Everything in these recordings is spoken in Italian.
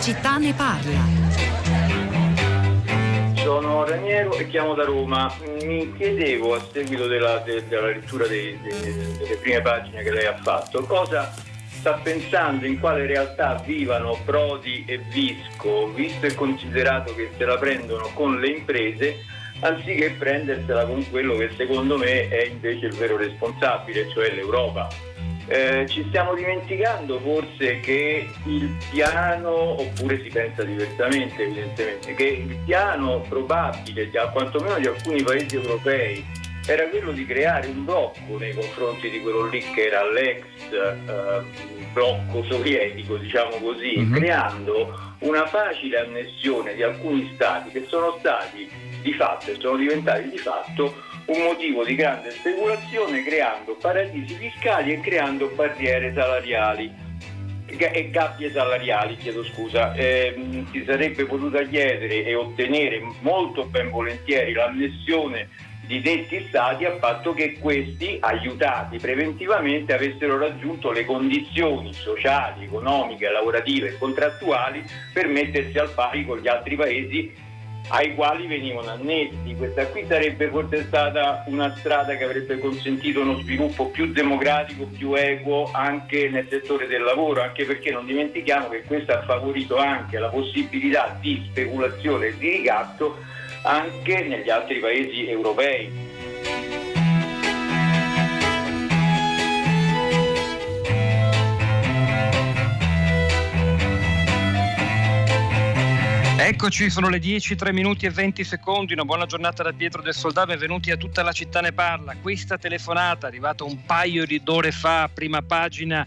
città ne parla. Sono Raniero e chiamo da Roma. Mi chiedevo, a seguito della, de, della lettura dei, de, delle prime pagine che lei ha fatto, cosa sta pensando in quale realtà vivano Prodi e Visco, visto e considerato che se la prendono con le imprese anziché prendersela con quello che secondo me è invece il vero responsabile, cioè l'Europa. Eh, ci stiamo dimenticando forse che il piano, oppure si pensa diversamente evidentemente, che il piano probabile, quantomeno di alcuni paesi europei, era quello di creare un blocco nei confronti di quello lì che era l'ex eh, blocco sovietico, diciamo così, mm-hmm. creando una facile annessione di alcuni stati che sono stati di fatto e sono diventati di fatto un motivo di grande speculazione creando paradisi fiscali e creando barriere salariali e gabbie salariali, chiedo scusa, eh, si sarebbe potuta chiedere e ottenere molto ben volentieri l'annessione di detti stati a patto che questi, aiutati preventivamente, avessero raggiunto le condizioni sociali, economiche, lavorative e contrattuali per mettersi al pari con gli altri paesi ai quali venivano annessi. Questa qui sarebbe forse stata una strada che avrebbe consentito uno sviluppo più democratico, più equo anche nel settore del lavoro, anche perché non dimentichiamo che questo ha favorito anche la possibilità di speculazione e di ricatto anche negli altri paesi europei. Eccoci, sono le 10, 3 minuti e 20 secondi. Una buona giornata da Pietro del Soldato. Benvenuti a tutta la città ne parla. Questa telefonata, arrivata un paio di ore fa, prima pagina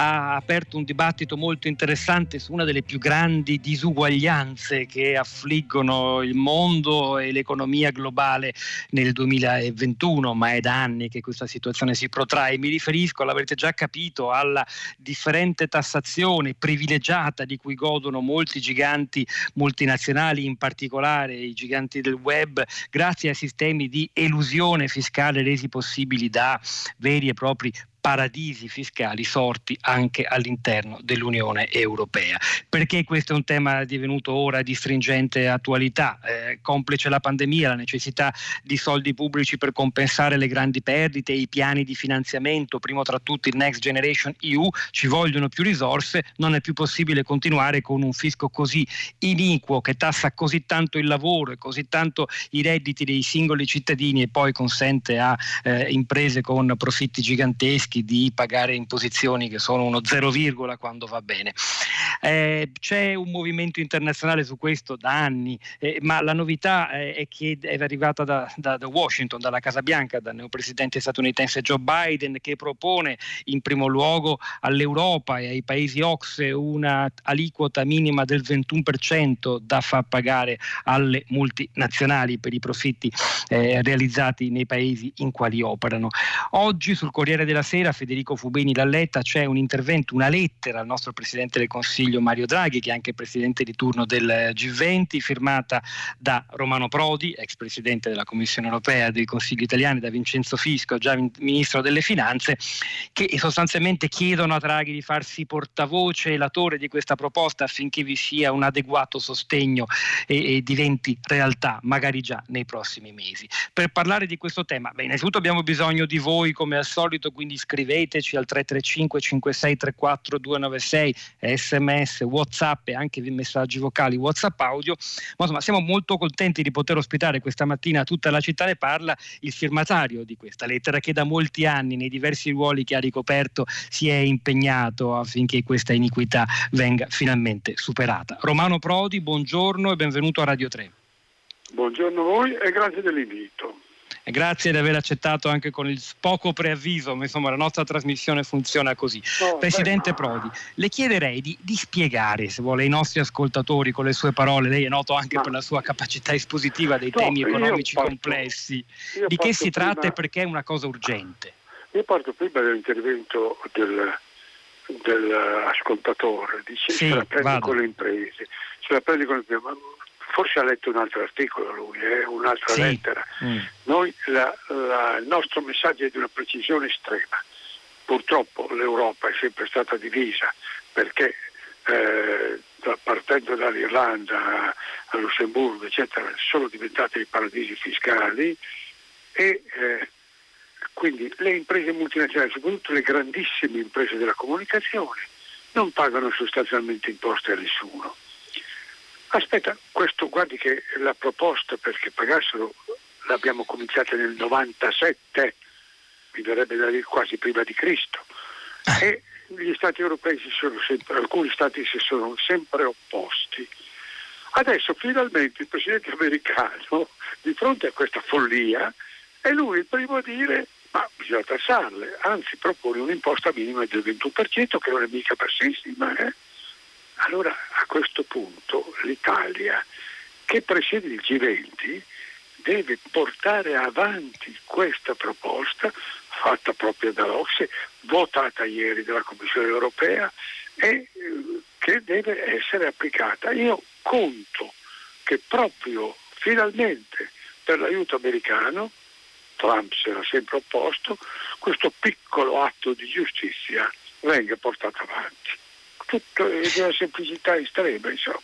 ha aperto un dibattito molto interessante su una delle più grandi disuguaglianze che affliggono il mondo e l'economia globale nel 2021, ma è da anni che questa situazione si protrae. Mi riferisco, l'avrete già capito, alla differente tassazione privilegiata di cui godono molti giganti multinazionali, in particolare i giganti del web, grazie ai sistemi di elusione fiscale resi possibili da veri e propri paradisi fiscali sorti anche all'interno dell'Unione Europea. Perché questo è un tema divenuto ora di stringente attualità? Eh, complice la pandemia, la necessità di soldi pubblici per compensare le grandi perdite, i piani di finanziamento, primo tra tutti il Next Generation EU, ci vogliono più risorse, non è più possibile continuare con un fisco così iniquo che tassa così tanto il lavoro e così tanto i redditi dei singoli cittadini e poi consente a eh, imprese con profitti giganteschi rischi di pagare imposizioni che sono uno zero virgola quando va bene. Eh, c'è un movimento internazionale su questo da anni, eh, ma la novità eh, è che è arrivata da, da, da, Washington, dalla Casa Bianca, dal neopresidente statunitense Joe Biden, che propone in primo luogo all'Europa e ai paesi OXE una aliquota minima del 21% da far pagare alle multinazionali per i profitti eh, realizzati nei paesi in quali operano. Oggi sul Corriere della Sera sera Federico Fubeni Lalletta c'è un intervento, una lettera al nostro Presidente del Consiglio Mario Draghi, che è anche Presidente di turno del G20, firmata da Romano Prodi, ex Presidente della Commissione Europea del Consiglio italiano, da Vincenzo Fisco, già Ministro delle Finanze, che sostanzialmente chiedono a Draghi di farsi portavoce e latore di questa proposta affinché vi sia un adeguato sostegno e, e diventi realtà, magari già nei prossimi mesi. Per parlare di questo tema, beh, innanzitutto abbiamo bisogno di voi come al solito, quindi scriveteci al 335 5634 296 sms whatsapp e anche messaggi vocali whatsapp audio. Ma insomma siamo molto contenti di poter ospitare questa mattina tutta la città ne parla il firmatario di questa lettera che da molti anni nei diversi ruoli che ha ricoperto si è impegnato affinché questa iniquità venga finalmente superata. Romano Prodi buongiorno e benvenuto a Radio 3 Buongiorno a voi e grazie dell'invito grazie di aver accettato anche con il poco preavviso, ma insomma la nostra trasmissione funziona così. No, Presidente Prodi, le chiederei di, di, spiegare, se vuole, ai nostri ascoltatori con le sue parole, lei è noto anche ma, per la sua capacità espositiva dei no, temi economici parto, complessi, di che si prima, tratta e perché è una cosa urgente. Io parto prima dell'intervento del, dell'ascoltatore, dice sì, se la prende con le imprese, se la prende con le imprese, ma forse ha letto un altro articolo lui, eh, un'altra sì. lettera. Mm. Noi, la, la, il nostro messaggio è di una precisione estrema. Purtroppo l'Europa è sempre stata divisa perché eh, partendo dall'Irlanda a Lussemburgo, eccetera, sono diventate dei paradisi fiscali e eh, quindi le imprese multinazionali, soprattutto le grandissime imprese della comunicazione, non pagano sostanzialmente imposte a nessuno. Aspetta, questo guardi che la proposta perché pagassero l'abbiamo cominciata nel 97, mi verrebbe da dire quasi prima di Cristo. Ah. E gli stati europei si sono sempre, alcuni stati si sono sempre opposti. Adesso finalmente il presidente americano, di fronte a questa follia, è lui il primo a dire ma bisogna tassarle, anzi propone un'imposta minima del 21% che non è mica bassissima. Eh? Allora a questo punto l'Italia, che presiede il G20, deve portare avanti questa proposta fatta proprio dall'Ocse, votata ieri dalla Commissione europea e eh, che deve essere applicata. Io conto che proprio finalmente per l'aiuto americano, Trump si era sempre opposto, questo piccolo atto di giustizia venga portato avanti. Tutto di una semplicità estrema, insomma.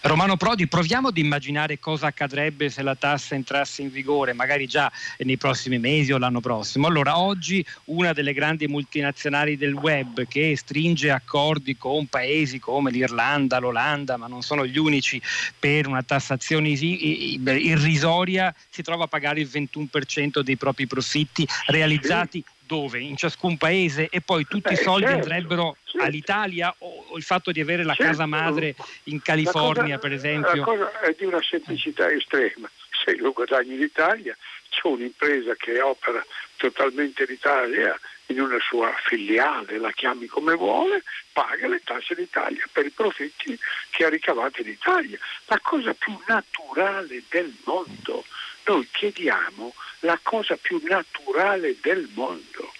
Romano Prodi, proviamo ad immaginare cosa accadrebbe se la tassa entrasse in vigore, magari già nei prossimi mesi o l'anno prossimo. Allora, oggi una delle grandi multinazionali del web che stringe accordi con paesi come l'Irlanda, l'Olanda, ma non sono gli unici per una tassazione irrisoria, si trova a pagare il 21% dei propri profitti realizzati dove? In ciascun paese e poi tutti i soldi certo, andrebbero certo. all'Italia o, o, il fatto di avere la certo. casa madre in California cosa, per esempio? La cosa è di una semplicità estrema. Se lo guadagni in Italia, c'è un'impresa che opera totalmente in Italia in una sua filiale, la chiami come vuole, paga le tasse d'Italia per i profitti che ha ricavato in Italia. La cosa più naturale del mondo. Noi chiediamo la cosa più naturale del mondo,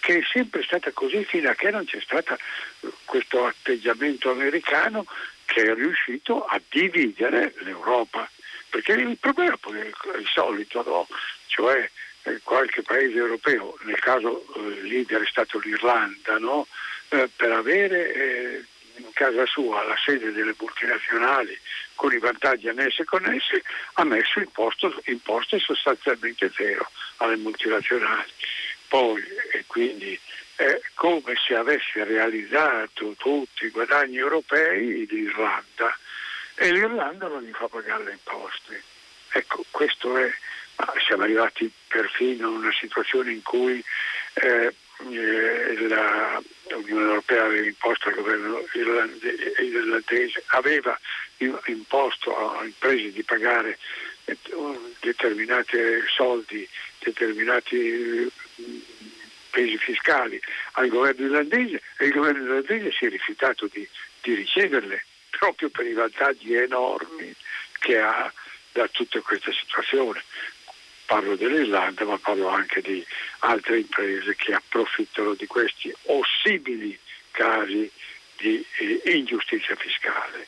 che è sempre stata così fino a che non c'è stato questo atteggiamento americano che è riuscito a dividere l'Europa. Perché il problema poi è il solito, no? cioè eh, qualche paese europeo, nel caso eh, leader è stato l'Irlanda, no? eh, per avere eh, in casa sua la sede delle multinazionali con i vantaggi annessi e connessi, ha messo imposte sostanzialmente zero alle multinazionali. Poi, e quindi è come se avesse realizzato tutti i guadagni europei l'Irlanda e l'Irlanda non gli fa pagare le imposte. Ecco, questo è, siamo arrivati perfino a una situazione in cui eh, eh, la, l'Unione Europea aveva imposto al governo irlandese, aveva imposto a imprese di pagare eh, determinati soldi, determinati mm, pesi fiscali al governo irlandese e il governo irlandese si è rifiutato di, di riceverle proprio per i vantaggi enormi che ha da tutta questa situazione parlo dell'Irlanda ma parlo anche di altre imprese che approfittano di questi possibili casi di eh, ingiustizia fiscale.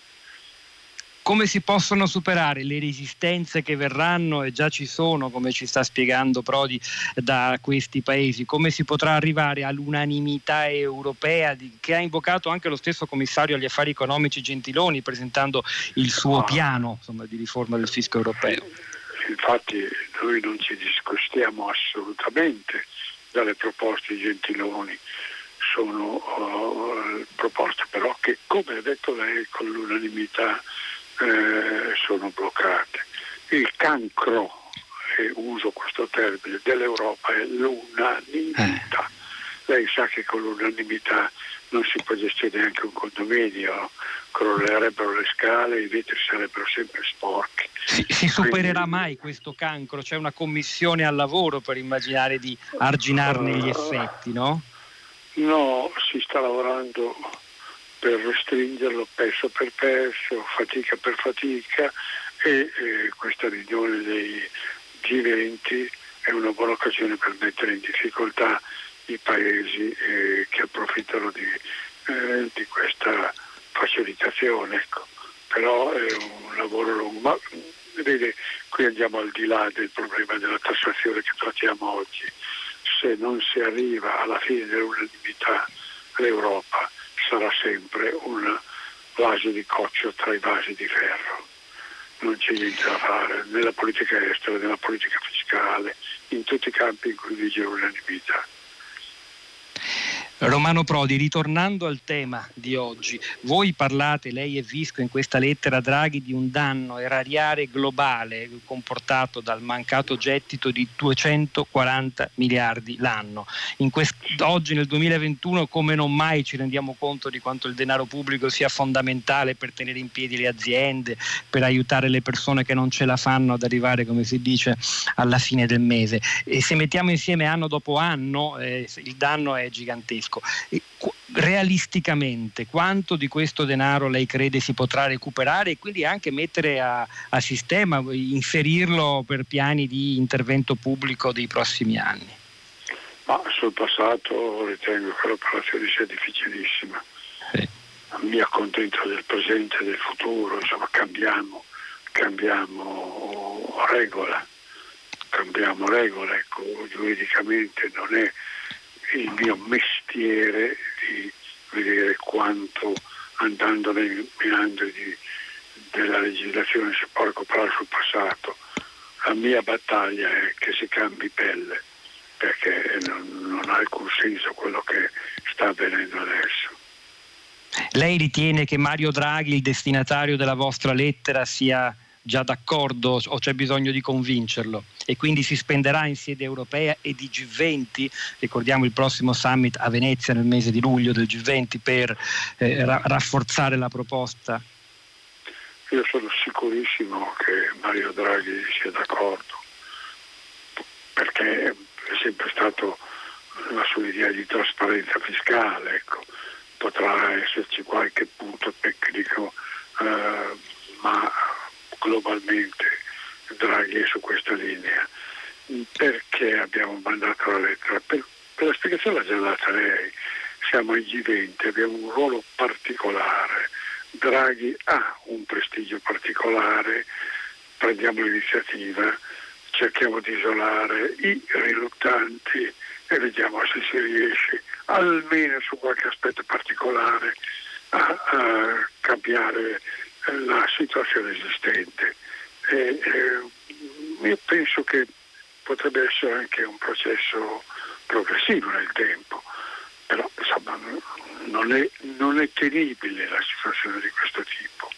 Come si possono superare le resistenze che verranno e già ci sono, come ci sta spiegando Prodi, da questi paesi? Come si potrà arrivare all'unanimità europea di, che ha invocato anche lo stesso commissario agli affari economici Gentiloni presentando il suo piano insomma, di riforma del fisco europeo? Infatti noi non ci discostiamo assolutamente dalle proposte di Gentiloni, sono uh, proposte però che come ha detto lei con l'unanimità eh, sono bloccate. Il cancro, e uso questo termine, dell'Europa è l'unanimità. Eh. Lei sa che con l'unanimità non si può gestire neanche un condominio, crollerebbero le scale, i vetri sarebbero sempre sporchi. Si, si supererà Quindi, mai questo cancro? C'è una commissione al lavoro per immaginare di arginarne gli effetti, no? No, si sta lavorando per restringerlo pezzo per pezzo, fatica per fatica e eh, questa riunione dei G20 è una buona occasione per mettere in difficoltà i paesi eh, che approfittano di, eh, di questa facilitazione. Ecco. Però è un lavoro lungo. Ma vede, qui andiamo al di là del problema della tassazione che trattiamo oggi. Se non si arriva alla fine dell'unanimità l'Europa sarà sempre un vaso di coccio tra i vasi di ferro. Non c'è niente da fare nella politica estera, nella politica fiscale, in tutti i campi in cui vige l'unanimità. Romano Prodi, ritornando al tema di oggi, voi parlate, lei e Visco, in questa lettera Draghi di un danno erariale globale comportato dal mancato gettito di 240 miliardi l'anno. Quest- oggi nel 2021 come non mai ci rendiamo conto di quanto il denaro pubblico sia fondamentale per tenere in piedi le aziende, per aiutare le persone che non ce la fanno ad arrivare, come si dice, alla fine del mese. E se mettiamo insieme anno dopo anno, eh, il danno è gigantesco capisco. Realisticamente, quanto di questo denaro lei crede si potrà recuperare e quindi anche mettere a, a sistema, inserirlo per piani di intervento pubblico dei prossimi anni? Ma sul passato ritengo che l'operazione sia difficilissima. Sì. Mi accontento del presente e del futuro, insomma cambiamo, cambiamo regola, cambiamo regola, ecco, giuridicamente non è il mio mestiere di vedere quanto andando nei meandri di, della legislazione si può recuperare sul passato. La mia battaglia è che si cambi pelle, perché non, non ha alcun senso quello che sta avvenendo adesso. Lei ritiene che Mario Draghi, il destinatario della vostra lettera, sia già d'accordo o c'è bisogno di convincerlo e quindi si spenderà in sede europea e di G20, ricordiamo il prossimo summit a Venezia nel mese di luglio del G20 per eh, ra- rafforzare la proposta? Io sono sicurissimo che Mario Draghi sia d'accordo perché è sempre stato la sua idea di trasparenza fiscale, ecco. potrà esserci qualche punto tecnico, eh, ma globalmente Draghi su questa linea. Perché abbiamo mandato la lettera? Per, per la spiegazione l'ha già data lei. Siamo in G20, abbiamo un ruolo particolare. Draghi ha un prestigio particolare, prendiamo l'iniziativa, cerchiamo di isolare i riluttanti e vediamo se si riesce almeno su qualche aspetto particolare a, a cambiare la situazione esistente. E, eh, io penso che potrebbe essere anche un processo progressivo nel tempo, però insomma, non, è, non è tenibile la situazione di questo tipo.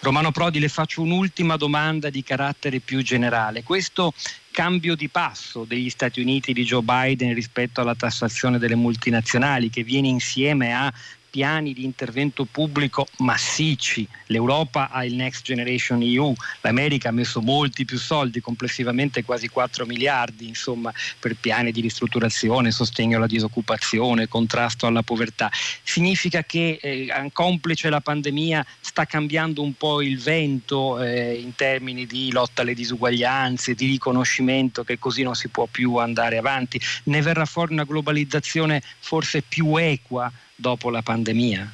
Romano Prodi, le faccio un'ultima domanda di carattere più generale. Questo cambio di passo degli Stati Uniti di Joe Biden rispetto alla tassazione delle multinazionali che viene insieme a piani di intervento pubblico massicci. L'Europa ha il Next Generation EU, l'America ha messo molti più soldi, complessivamente quasi 4 miliardi, insomma, per piani di ristrutturazione, sostegno alla disoccupazione, contrasto alla povertà. Significa che eh, complice la pandemia sta cambiando un po' il vento eh, in termini di lotta alle disuguaglianze, di riconoscimento che così non si può più andare avanti. Ne verrà fuori una globalizzazione forse più equa dopo la pandemia?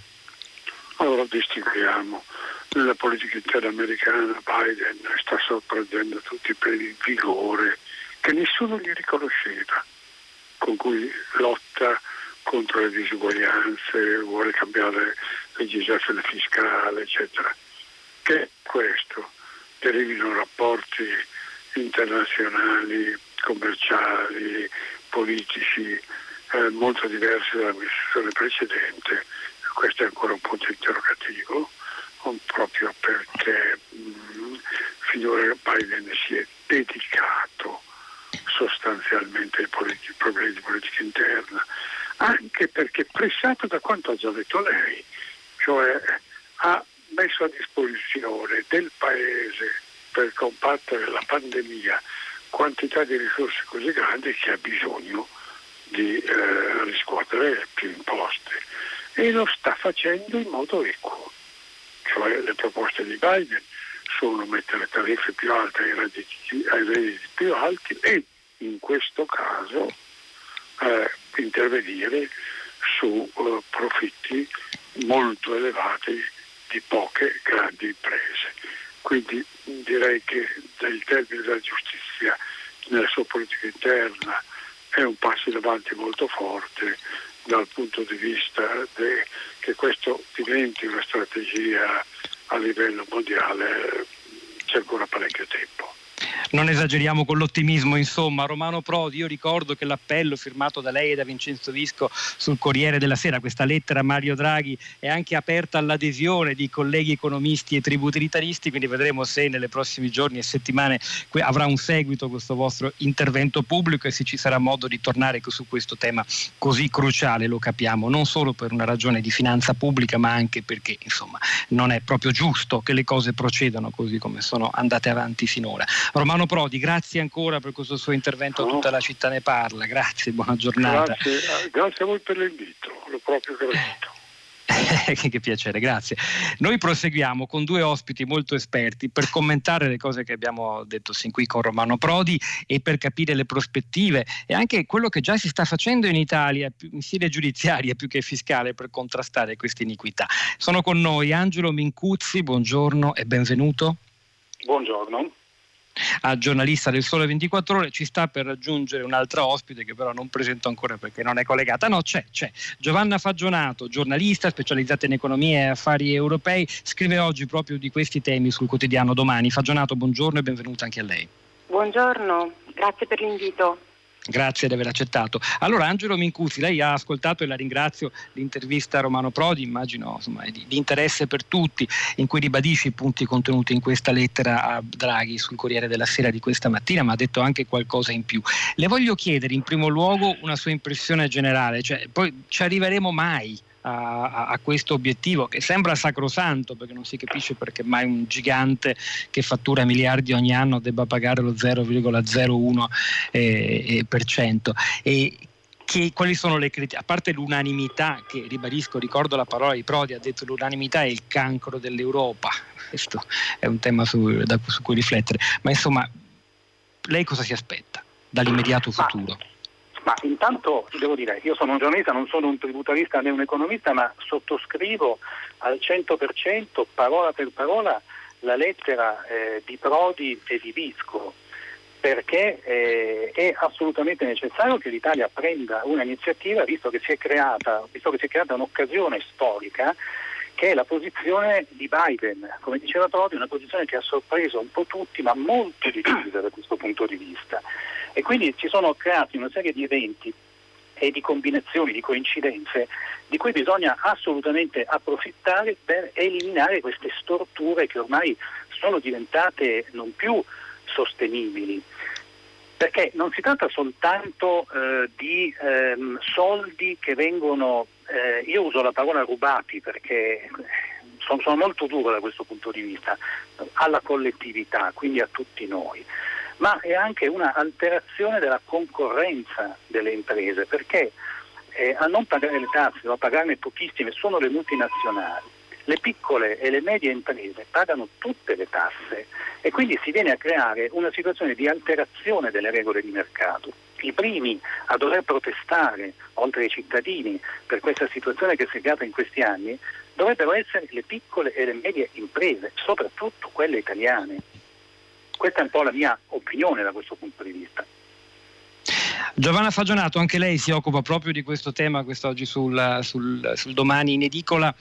Allora distinguiamo. Nella politica interna americana Biden sta sorprendendo tutti per il vigore che nessuno gli riconosceva, con cui lotta contro le disuguaglianze, vuole cambiare legislazione fiscale, eccetera. Che questo? Derivino rapporti internazionali, commerciali, politici eh, molto diversi dall'amministrazione precedente, questo è ancora un punto interrogativo, proprio perché mh, mm, finora Biden si è dedicato sostanzialmente ai politi- problemi di politica interna, anche perché pressato da quanto ha già detto lei, cioè ha messo a disposizione del Paese per combattere la pandemia quantità di risorse così grandi che ha bisogno riscuotere più imposte e lo sta facendo in modo equo. Cioè le proposte di Biden sono mettere tariffe più alte ai redditi, ai redditi più alti e in questo caso eh, intervenire su uh, profitti molto elevati di poche grandi imprese. Quindi direi che dal termine della giustizia nella sua politica interna è un passo in avanti molto forte, dal punto di vista de, che questo diventi una strategia a livello mondiale c'è ancora parecchio tempo non esageriamo con l'ottimismo, insomma, Romano Prodi, io ricordo che l'appello firmato da lei e da Vincenzo Visco sul Corriere della Sera, questa lettera a Mario Draghi è anche aperta all'adesione di colleghi economisti e tributaritaristi, quindi vedremo se nei prossimi giorni e settimane avrà un seguito questo vostro intervento pubblico e se ci sarà modo di tornare su questo tema così cruciale, lo capiamo, non solo per una ragione di finanza pubblica, ma anche perché insomma non è proprio giusto che le cose procedano così come sono andate avanti finora. Romano Prodi, grazie ancora per questo suo intervento a tutta la città ne parla, grazie, buona giornata. Grazie, eh, grazie a voi per l'invito, l'ho proprio gradito. che piacere, grazie. Noi proseguiamo con due ospiti molto esperti per commentare le cose che abbiamo detto sin qui con Romano Prodi e per capire le prospettive e anche quello che già si sta facendo in Italia, in sede giudiziaria più che fiscale, per contrastare queste iniquità. Sono con noi Angelo Mincuzzi, buongiorno e benvenuto. Buongiorno a giornalista del Sole 24 Ore. Ci sta per raggiungere un'altra ospite che però non presento ancora perché non è collegata. No, c'è, c'è. Giovanna Fagionato, giornalista specializzata in economia e affari europei, scrive oggi proprio di questi temi sul quotidiano Domani. Fagionato, buongiorno e benvenuta anche a lei. Buongiorno, grazie per l'invito. Grazie di aver accettato. Allora, Angelo Mincuzzi, lei ha ascoltato e la ringrazio l'intervista a Romano Prodi, immagino insomma, di, di, interesse per tutti, in cui ribadisce i punti contenuti in questa lettera a Draghi sul Corriere della Sera di questa mattina, ma ha detto anche qualcosa in più. Le voglio chiedere in primo luogo una sua impressione generale, cioè poi ci arriveremo mai a, a, questo obiettivo che sembra sacrosanto perché non si capisce perché mai un gigante che fattura miliardi ogni anno debba pagare lo 0,01%. Eh, per cento. E che, quali sono le critiche? A parte l'unanimità, che ribadisco, ricordo la parola di Prodi, ha detto l'unanimità è il cancro dell'Europa, questo è un tema su, da, su cui riflettere, ma insomma, lei cosa si aspetta dall'immediato futuro? Ma intanto devo dire, io sono un giornalista, non sono un tributarista né un economista, ma sottoscrivo al 100% parola per parola la lettera eh, di Prodi e di Visco perché eh, è assolutamente necessario che l'Italia prenda un'iniziativa visto che si è creata, visto che si è creata un'occasione storica che è la posizione di Biden, come diceva Prodi, una posizione che ha sorpreso un po' tutti ma molto divisa da questo punto di vista. E quindi ci sono creati una serie di eventi e di combinazioni, di coincidenze di cui bisogna assolutamente approfittare per eliminare queste storture che ormai sono diventate non più sostenibili. Perché non si tratta soltanto eh, di ehm, soldi che vengono, eh, io uso la parola rubati perché sono, sono molto duro da questo punto di vista, alla collettività, quindi a tutti noi ma è anche una alterazione della concorrenza delle imprese, perché eh, a non pagare le tasse o a pagarne pochissime sono le multinazionali. Le piccole e le medie imprese pagano tutte le tasse e quindi si viene a creare una situazione di alterazione delle regole di mercato. I primi a dover protestare, oltre ai cittadini, per questa situazione che si è creata in questi anni, dovrebbero essere le piccole e le medie imprese, soprattutto quelle italiane. Questa è un po' la mia opinione da questo punto di vista. Giovanna Fagionato, anche lei si occupa proprio di questo tema quest'oggi sul, sul, sul, domani in edicola.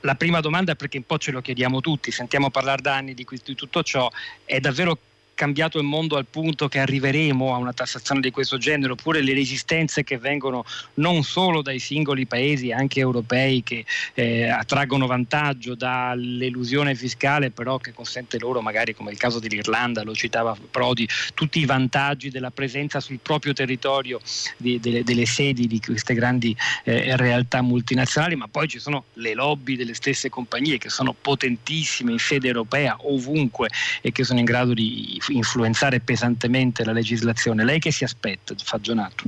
La prima domanda, perché un po' ce lo chiediamo tutti, sentiamo parlare da anni di, di tutto ciò, è davvero cambiato il mondo al punto che arriveremo a una tassazione di questo genere, oppure le resistenze che vengono non solo dai singoli paesi, anche europei, che eh, attraggono vantaggio dall'elusione fiscale, però che consente loro, magari come il caso dell'Irlanda, lo citava Prodi, tutti i vantaggi della presenza sul proprio territorio di, delle, delle, sedi di queste grandi eh, realtà multinazionali, ma poi ci sono le lobby delle stesse compagnie che sono potentissime in sede europea, ovunque, e che sono in grado di influenzare pesantemente la legislazione. Lei che si aspetta, Fagionato?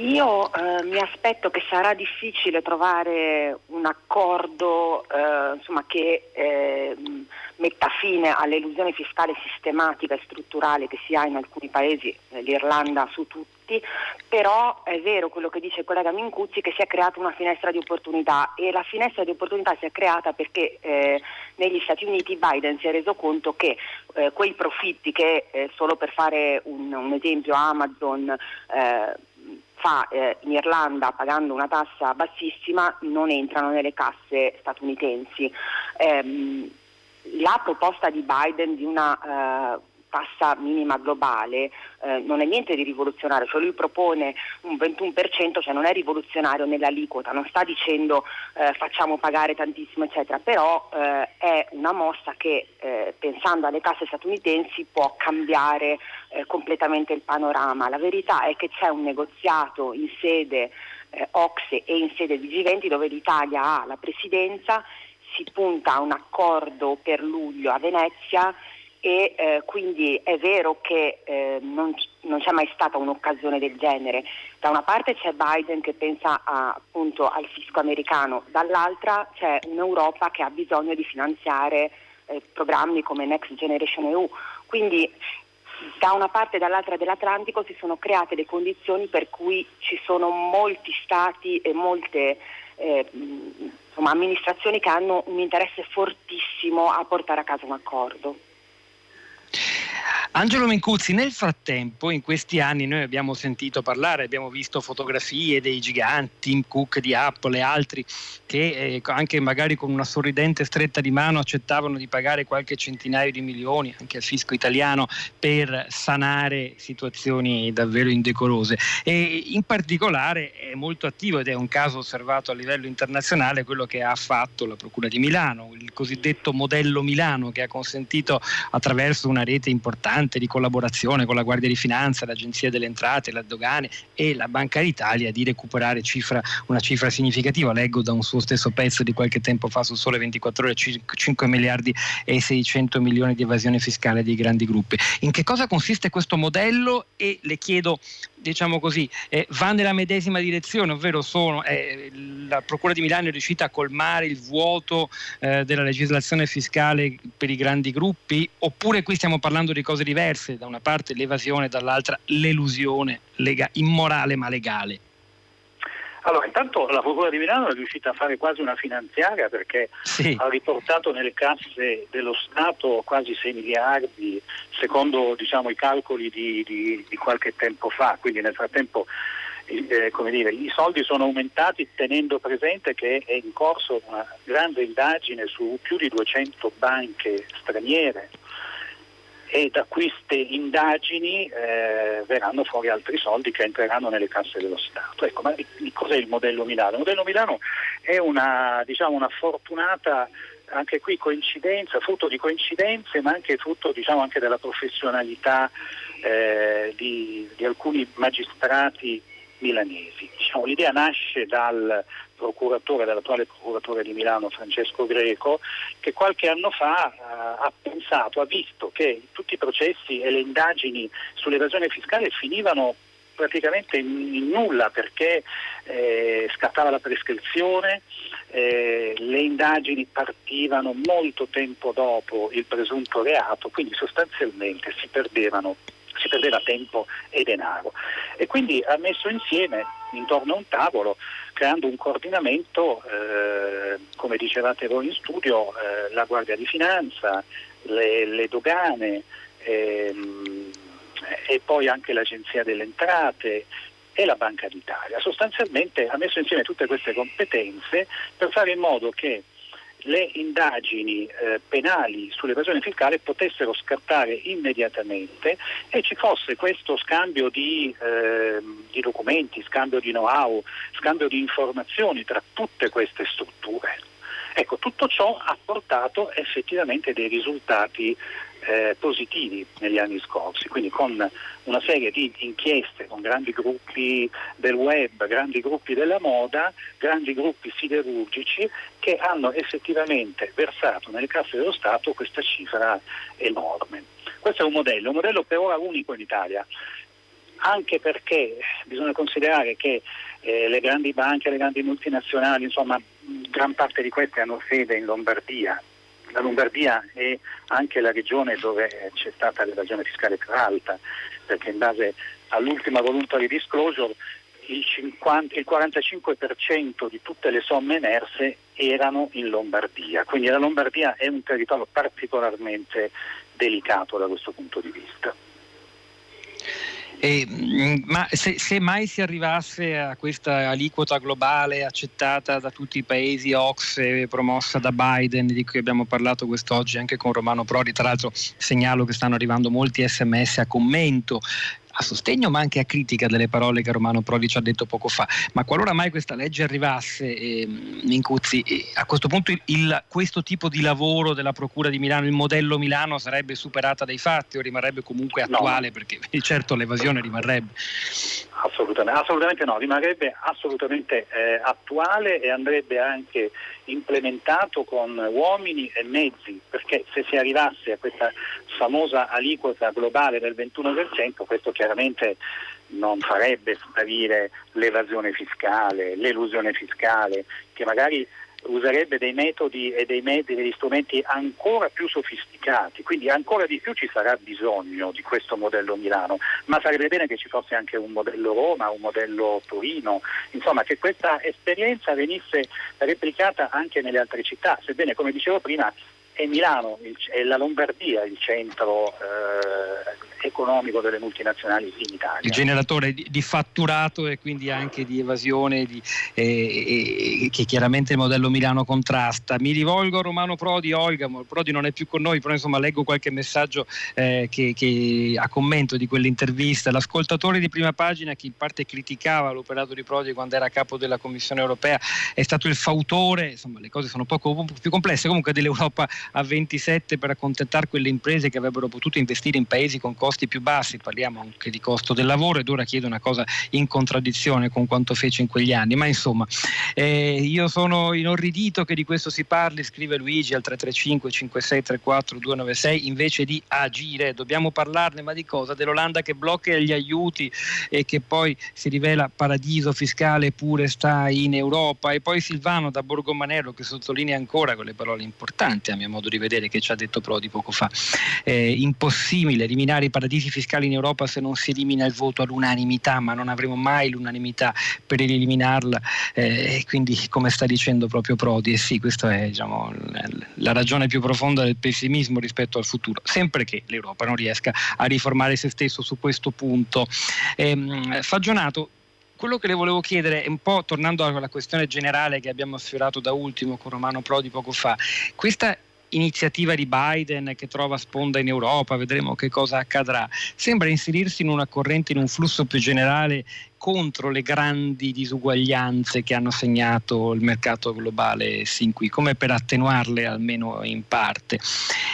Io eh, mi aspetto che sarà difficile trovare un accordo eh, insomma, che eh, metta fine all'elusione fiscale sistematica e strutturale che si ha in alcuni paesi, eh, l'Irlanda su tutti, però è vero quello che dice il collega Mincuzzi che si è creata una finestra di opportunità e la finestra di opportunità si è creata perché eh, negli Stati Uniti Biden si è reso conto che eh, quei profitti che solo per fare un, un esempio Amazon fa eh, in Irlanda pagando una tassa bassissima non entrano nelle casse statunitensi. Eh, la proposta di Biden di una eh, tassa minima globale eh, non è niente di rivoluzionario, cioè lui propone un 21%, cioè non è rivoluzionario nell'aliquota, non sta dicendo eh, facciamo pagare tantissimo eccetera, però eh, è una mossa che eh, pensando alle casse statunitensi può cambiare eh, completamente il panorama. La verità è che c'è un negoziato in sede eh, Ocse e in sede di G20 dove l'Italia ha la presidenza, si punta a un accordo per luglio a Venezia e eh, quindi è vero che eh, non, non, c'è mai stata un'occasione del genere. Da una parte c'è Biden che pensa a, appunto al fisco americano, dall'altra c'è un'Europa che ha bisogno di finanziare eh, programmi come Next Generation EU. Quindi da una parte e dall'altra dell'Atlantico si sono create le condizioni per cui ci sono molti stati e molte eh, insomma, amministrazioni che hanno un interesse fortissimo a portare a casa un accordo. Angelo Mencuzzi, nel frattempo, in questi anni noi abbiamo sentito parlare, abbiamo visto fotografie dei giganti, Tim Cook di Apple e altri che eh, anche magari con una sorridente stretta di mano accettavano di pagare qualche centinaio di milioni anche al fisco italiano per sanare situazioni davvero indecorose. E in particolare è molto attivo ed è un caso osservato a livello internazionale quello che ha fatto la Procura di Milano, il cosiddetto modello Milano che ha consentito attraverso una rete importante importante di collaborazione con la Guardia di Finanza, l'Agenzia delle Entrate, la Dogane e la Banca d'Italia di recuperare cifra, una cifra significativa. Leggo da un suo stesso pezzo di qualche tempo fa sul Sole 24 ore 5 miliardi e 600 milioni di evasione fiscale dei grandi gruppi. In che cosa consiste questo modello e le chiedo diciamo così, eh, va nella medesima direzione, ovvero sono, eh, la Procura di Milano è riuscita a colmare il vuoto eh, della legislazione fiscale per i grandi gruppi, oppure qui stiamo parlando di cose diverse, da una parte l'evasione, dall'altra l'elusione lega- immorale ma legale? Allora, intanto la Procura di Milano è riuscita a fare quasi una finanziaria perché sì. ha riportato nelle casse dello Stato quasi 6 miliardi secondo diciamo, i calcoli di, di, di, qualche tempo fa, quindi nel frattempo eh, dire, i soldi sono aumentati tenendo presente che è in corso una grande indagine su più di 200 banche straniere e da queste indagini eh, verranno fuori altri soldi che entreranno nelle casse dello Stato. Ecco, ma cos'è il modello Milano? Il modello Milano è una, diciamo, una fortunata anche qui coincidenza, frutto di coincidenze, ma anche frutto diciamo, anche della professionalità eh, di, di, alcuni magistrati milanesi. Diciamo, l'idea nasce dal procuratore, dall'attuale procuratore di Milano Francesco Greco, che qualche anno fa eh, ha pensato, ha visto che tutti i processi e le indagini sull'evasione fiscale finivano praticamente in nulla perché eh, scattava la prescrizione, eh, le indagini partivano molto tempo dopo il presunto reato, quindi sostanzialmente si perdevano si perdeva tempo e denaro. E quindi ha messo insieme intorno a un tavolo, creando un coordinamento, eh, come dicevate voi in studio, eh, la Guardia di Finanza, le, le dogane ehm, e poi anche l'Agenzia delle Entrate e la Banca d'Italia. Sostanzialmente ha messo insieme tutte queste competenze per fare in modo che le indagini eh, penali sull'evasione fiscale potessero scattare immediatamente e ci fosse questo scambio di, eh, di documenti, scambio di know-how, scambio di informazioni tra tutte queste strutture. Ecco, tutto ciò ha portato effettivamente dei risultati eh, positivi negli anni scorsi, quindi con una serie di inchieste con grandi gruppi del web, grandi gruppi della moda, grandi gruppi siderurgici che hanno effettivamente versato nelle casse dello Stato questa cifra enorme. Questo è un modello, un modello per ora unico in Italia, anche perché bisogna considerare che eh, le grandi banche, le grandi multinazionali, insomma, gran parte di queste hanno sede in Lombardia, la Lombardia è anche la regione dove c'è stata l'evasione fiscale più alta, perché in base all'ultima voluntary disclosure il, 50, il 45% di tutte le somme emerse erano in Lombardia, quindi la Lombardia è un territorio particolarmente delicato da questo punto di vista. E, mm, ma se, se, mai si arrivasse a questa aliquota globale accettata da tutti i paesi OXE, promossa da Biden, di cui abbiamo parlato quest'oggi anche con Romano Prodi, tra l'altro segnalo che stanno arrivando molti sms a commento a sostegno ma anche a critica delle parole che Romano Prodi ci ha detto poco fa. Ma qualora mai questa legge arrivasse, eh, Mincuzzi, eh, a questo punto il, il, questo tipo di lavoro della Procura di Milano, il modello Milano sarebbe superata dai fatti o rimarrebbe comunque attuale? No. Perché certo l'evasione rimarrebbe. Assolutamente, assolutamente no, rimarrebbe assolutamente eh, attuale e andrebbe anche implementato con uomini e mezzi, perché se si arrivasse a questa famosa aliquota globale del 21%, questo chiaramente non farebbe sparire l'evasione fiscale, l'elusione fiscale, che magari userebbe dei metodi e dei mezzi, degli strumenti ancora più sofisticati, quindi ancora di più ci sarà bisogno di questo modello Milano, ma sarebbe bene che ci fosse anche un modello Roma, un modello Torino, insomma che questa esperienza venisse replicata anche nelle altre città, sebbene come dicevo prima è Milano è la Lombardia il centro eh, economico delle multinazionali in Italia. Il generatore di, fatturato e quindi anche di evasione di, eh, eh, che chiaramente il modello Milano contrasta. Mi rivolgo a Romano Prodi, Olga, Prodi non è più con noi, però insomma leggo qualche messaggio eh, che, che, a commento di quell'intervista. L'ascoltatore di prima pagina che in parte criticava l'operato di Prodi quando era capo della Commissione europea è stato il fautore, insomma le cose sono poco, più complesse, comunque dell'Europa a 27 per accontentare quelle imprese che avrebbero potuto investire in paesi con costi costi più bassi, parliamo anche di costo del lavoro ed ora chiedo una cosa in contraddizione con quanto fece in quegli anni, ma insomma eh, io sono inorridito che di questo si parli, scrive Luigi al 335 5634 296 invece di agire, dobbiamo parlarne ma di cosa? Dell'Olanda che blocca gli aiuti e che poi si rivela paradiso fiscale pure sta in Europa e poi Silvano da Borgomanello che sottolinea ancora quelle parole importanti a mio modo di vedere che ci ha detto Prodi poco fa, eh, impossibile eliminare i paradisi fiscali in Europa se non si elimina il voto all'unanimità, ma non avremo mai l'unanimità per eliminarla. Eh, quindi, come sta dicendo proprio Prodi, e sì, questa è diciamo, la ragione più profonda del pessimismo rispetto al futuro, sempre che l'Europa non riesca a riformare se stesso su questo punto. Eh, Fagionato, quello che le volevo chiedere un po' tornando alla questione generale che abbiamo sfiorato da ultimo con Romano Prodi poco fa, questa iniziativa di Biden che trova sponda in Europa, vedremo che cosa accadrà, sembra inserirsi in una corrente, in un flusso più generale contro le grandi disuguaglianze che hanno segnato il mercato globale sin qui, come per attenuarle almeno in parte.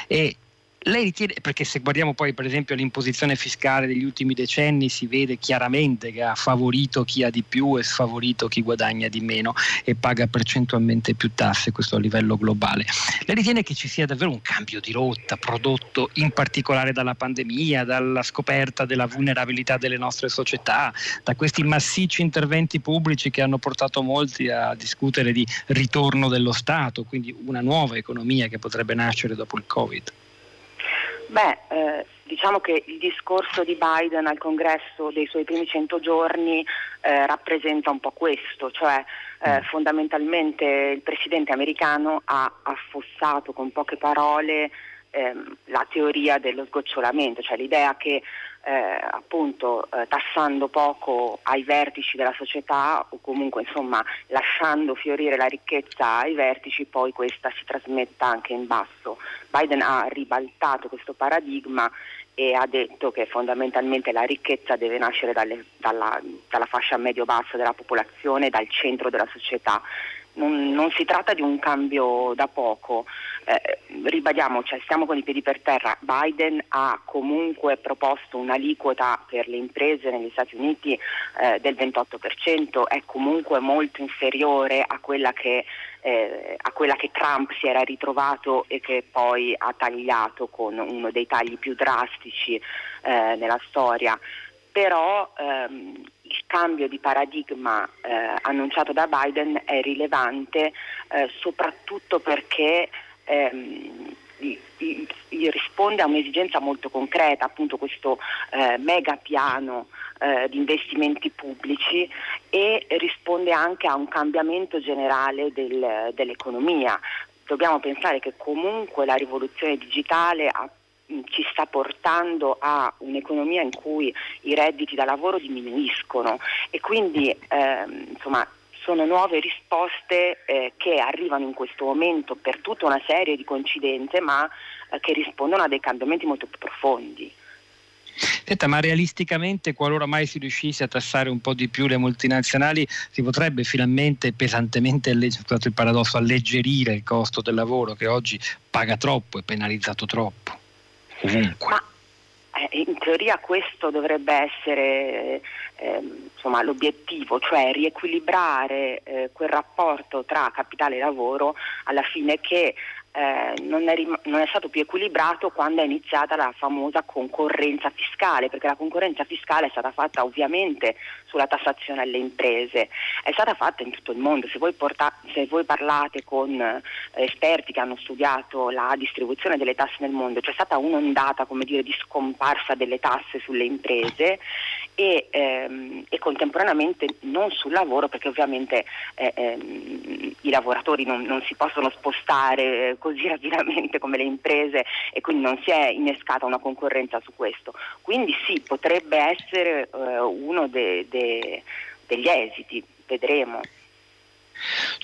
E lei ritiene, perché se guardiamo poi per esempio l'imposizione fiscale degli ultimi decenni si vede chiaramente che ha favorito chi ha di più e sfavorito chi guadagna di meno e paga percentualmente più tasse, questo a livello globale. Lei ritiene che ci sia davvero un cambio di rotta prodotto in particolare dalla pandemia, dalla scoperta della vulnerabilità delle nostre società, da questi massicci interventi pubblici che hanno portato molti a discutere di ritorno dello Stato, quindi una nuova economia che potrebbe nascere dopo il Covid? Beh, eh, diciamo che il discorso di Biden al congresso dei suoi primi 100 giorni eh, rappresenta un po' questo, cioè eh, mm. fondamentalmente il presidente americano ha affossato con poche parole ehm, la teoria dello sgocciolamento, cioè l'idea che eh, appunto eh, tassando poco ai vertici della società o comunque insomma lasciando fiorire la ricchezza ai vertici poi questa si trasmetta anche in basso. Biden ha ribaltato questo paradigma e ha detto che fondamentalmente la ricchezza deve nascere dalle, dalla, dalla fascia medio-bassa della popolazione, dal centro della società non, non, si tratta di un cambio da poco, eh, ribadiamo, cioè stiamo con i piedi per terra, Biden ha comunque proposto un'aliquota per le imprese negli Stati Uniti eh, del 28%, è comunque molto inferiore a quella, che, eh, a quella che Trump si era ritrovato e che poi ha tagliato con uno dei tagli più drastici eh, nella storia. Però ehm, il cambio di paradigma eh, annunciato da Biden è rilevante eh, soprattutto perché ehm, risponde a un'esigenza molto concreta, appunto questo eh, mega piano eh, di investimenti pubblici e risponde anche a un cambiamento generale del, dell'economia. Dobbiamo pensare che comunque la rivoluzione digitale ha ci sta portando a un'economia in cui i redditi da lavoro diminuiscono e quindi ehm, insomma sono nuove risposte eh, che arrivano in questo momento per tutta una serie di coincidenze ma eh, che rispondono a dei cambiamenti molto più profondi. Senta, ma realisticamente, qualora mai si riuscisse a tassare un po' di più le multinazionali, si potrebbe finalmente pesantemente, scusate il paradosso, alleggerire il costo del lavoro che oggi paga troppo e penalizzato troppo, ovunque. Ma in teoria questo dovrebbe essere eh, insomma, l'obiettivo, cioè riequilibrare eh, quel rapporto tra capitale e lavoro alla fine che eh, non, è rim- non, è stato più equilibrato quando è iniziata la famosa concorrenza fiscale, perché la concorrenza fiscale è stata fatta ovviamente sulla tassazione alle imprese, è stata fatta in tutto il mondo. Se voi, porta- se voi parlate con eh, esperti che hanno studiato la distribuzione delle tasse nel mondo, c'è stata un'ondata dire, di scomparsa delle tasse sulle imprese e, ehm, e, contemporaneamente non sul lavoro perché ovviamente eh, ehm, i lavoratori non, non, si possono spostare così rapidamente come le imprese e quindi non si è innescata una concorrenza su questo. Quindi sì, potrebbe essere eh, uno de, de, degli esiti, vedremo.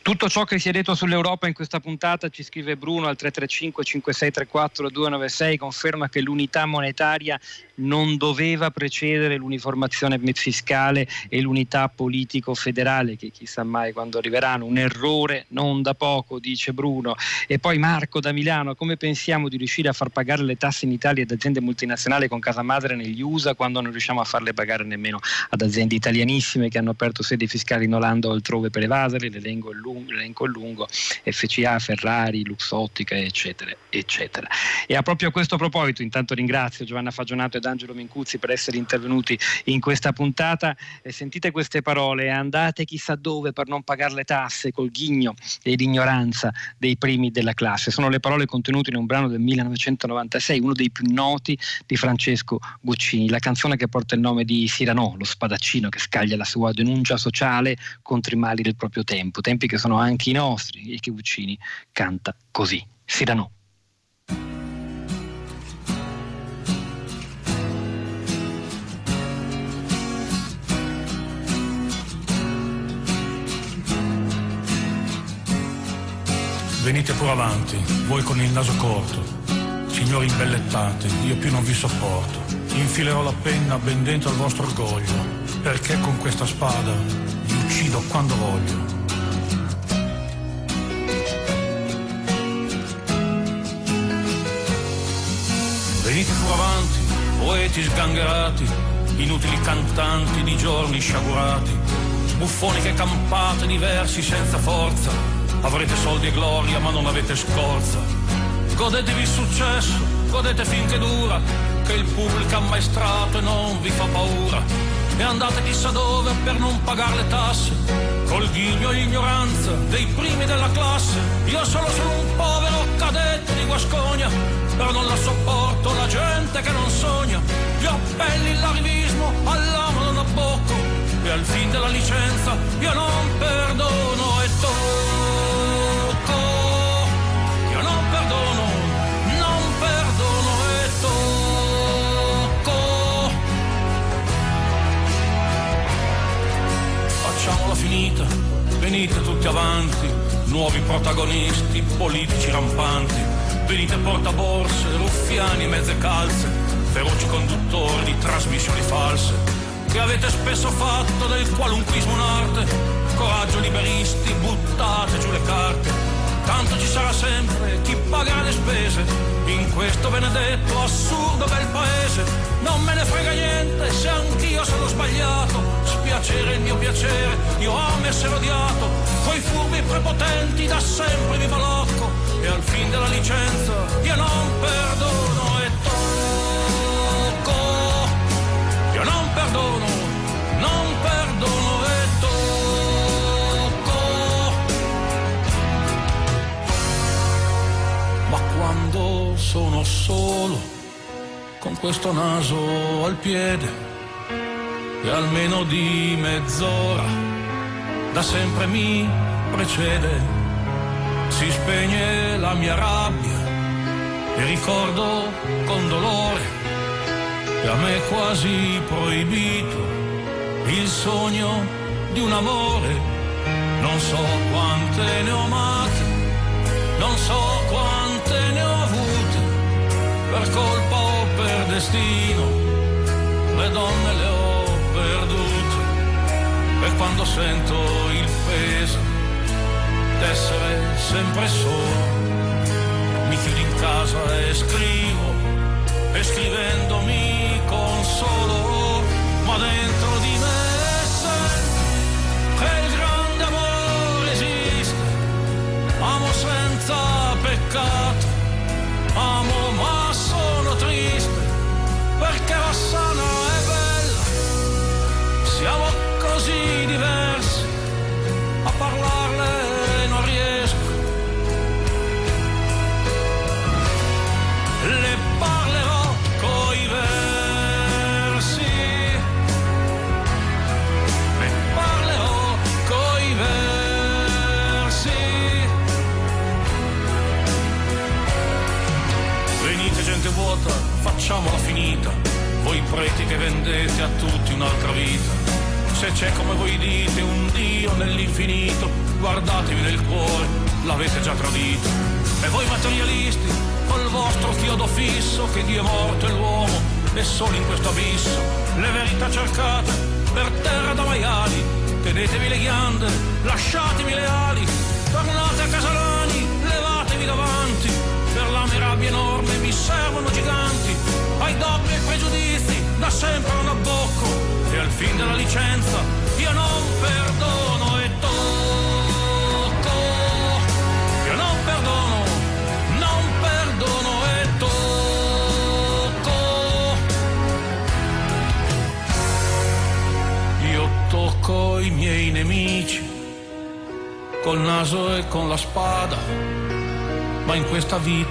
Tutto ciò che si è detto sull'Europa in questa puntata ci scrive Bruno al 335 5634 296 conferma che l'unità monetaria non doveva precedere l'uniformazione fiscale e l'unità politico-federale che chissà mai quando arriveranno, un errore non da poco, dice Bruno. E poi Marco da Milano, come pensiamo di riuscire a far pagare le tasse in Italia ad aziende multinazionali con casa madre negli USA quando non riusciamo a farle pagare nemmeno ad aziende italianissime che hanno aperto sedi fiscali in Olanda o altrove per evaderle, l'elenco è lungo, l'elenco è lungo FCA, Ferrari, Luxottica, eccetera, eccetera. E a proprio questo proposito, intanto ringrazio Giovanna Fagionato e D'Angelo Mincuzzi per essere intervenuti in questa puntata. E sentite queste parole, andate chissà dove per non pagare le tasse col ghigno e l'ignoranza dei primi della classe. Sono le parole contenute in un brano del 1996, uno dei più noti di Francesco Guccini, la canzone che porta il nome di Cyrano, lo spadaccino che scaglia la sua denuncia sociale contro i mali del proprio tempo, tempi che sono anche i nostri e che Guccini canta così. Cyrano. Venite pure avanti, voi con il naso corto. Signori imbellettate, io più non vi sopporto. Infilerò la penna ben dentro al vostro orgoglio, perché con questa spada vi uccido quando voglio. Poeti sgangherati, inutili cantanti di giorni sciagurati, buffoni che campate diversi senza forza Avrete soldi e gloria ma non avete scorza. Godetevi il successo, godete finché dura, che il pubblico ammaestrato e non vi fa paura. E andate chissà dove per non pagare le tasse, col ghigno e ignoranza dei primi della classe. Io solo sono un povero cadetto di Guascogna, però non la sopporto la gente che non sogna. Gli appelli, l'arrivismo, all'amo non abbocco, e al fin della licenza io non perdono e torno. facciamola finita, venite tutti avanti, nuovi protagonisti, politici rampanti, venite portaborse, ruffiani e mezze calze, feroci conduttori di trasmissioni false, che avete spesso fatto del qualunquismo un'arte, coraggio liberisti, buttate giù le carte tanto ci sarà sempre chi pagherà le spese. In questo benedetto assurdo bel paese. Non me ne frega niente se anch'io sono sbagliato, spiacere il mio piacere, io amo essere odiato, coi furbi prepotenti da sempre mi balocco. E al fin della licenza io non perdono sono solo, con questo naso al piede, e almeno di mezz'ora, da sempre mi precede, si spegne la mia rabbia, e ricordo con dolore. Che a me è quasi proibito il sogno di un amore. Non so quante ne ho amate, non so quante per colpa o per destino, le donne le ho perdute. E quando sento il peso d'essere sempre solo, mi chiudo in casa e scrivo, e scrivendo mi consolo, ma dentro di me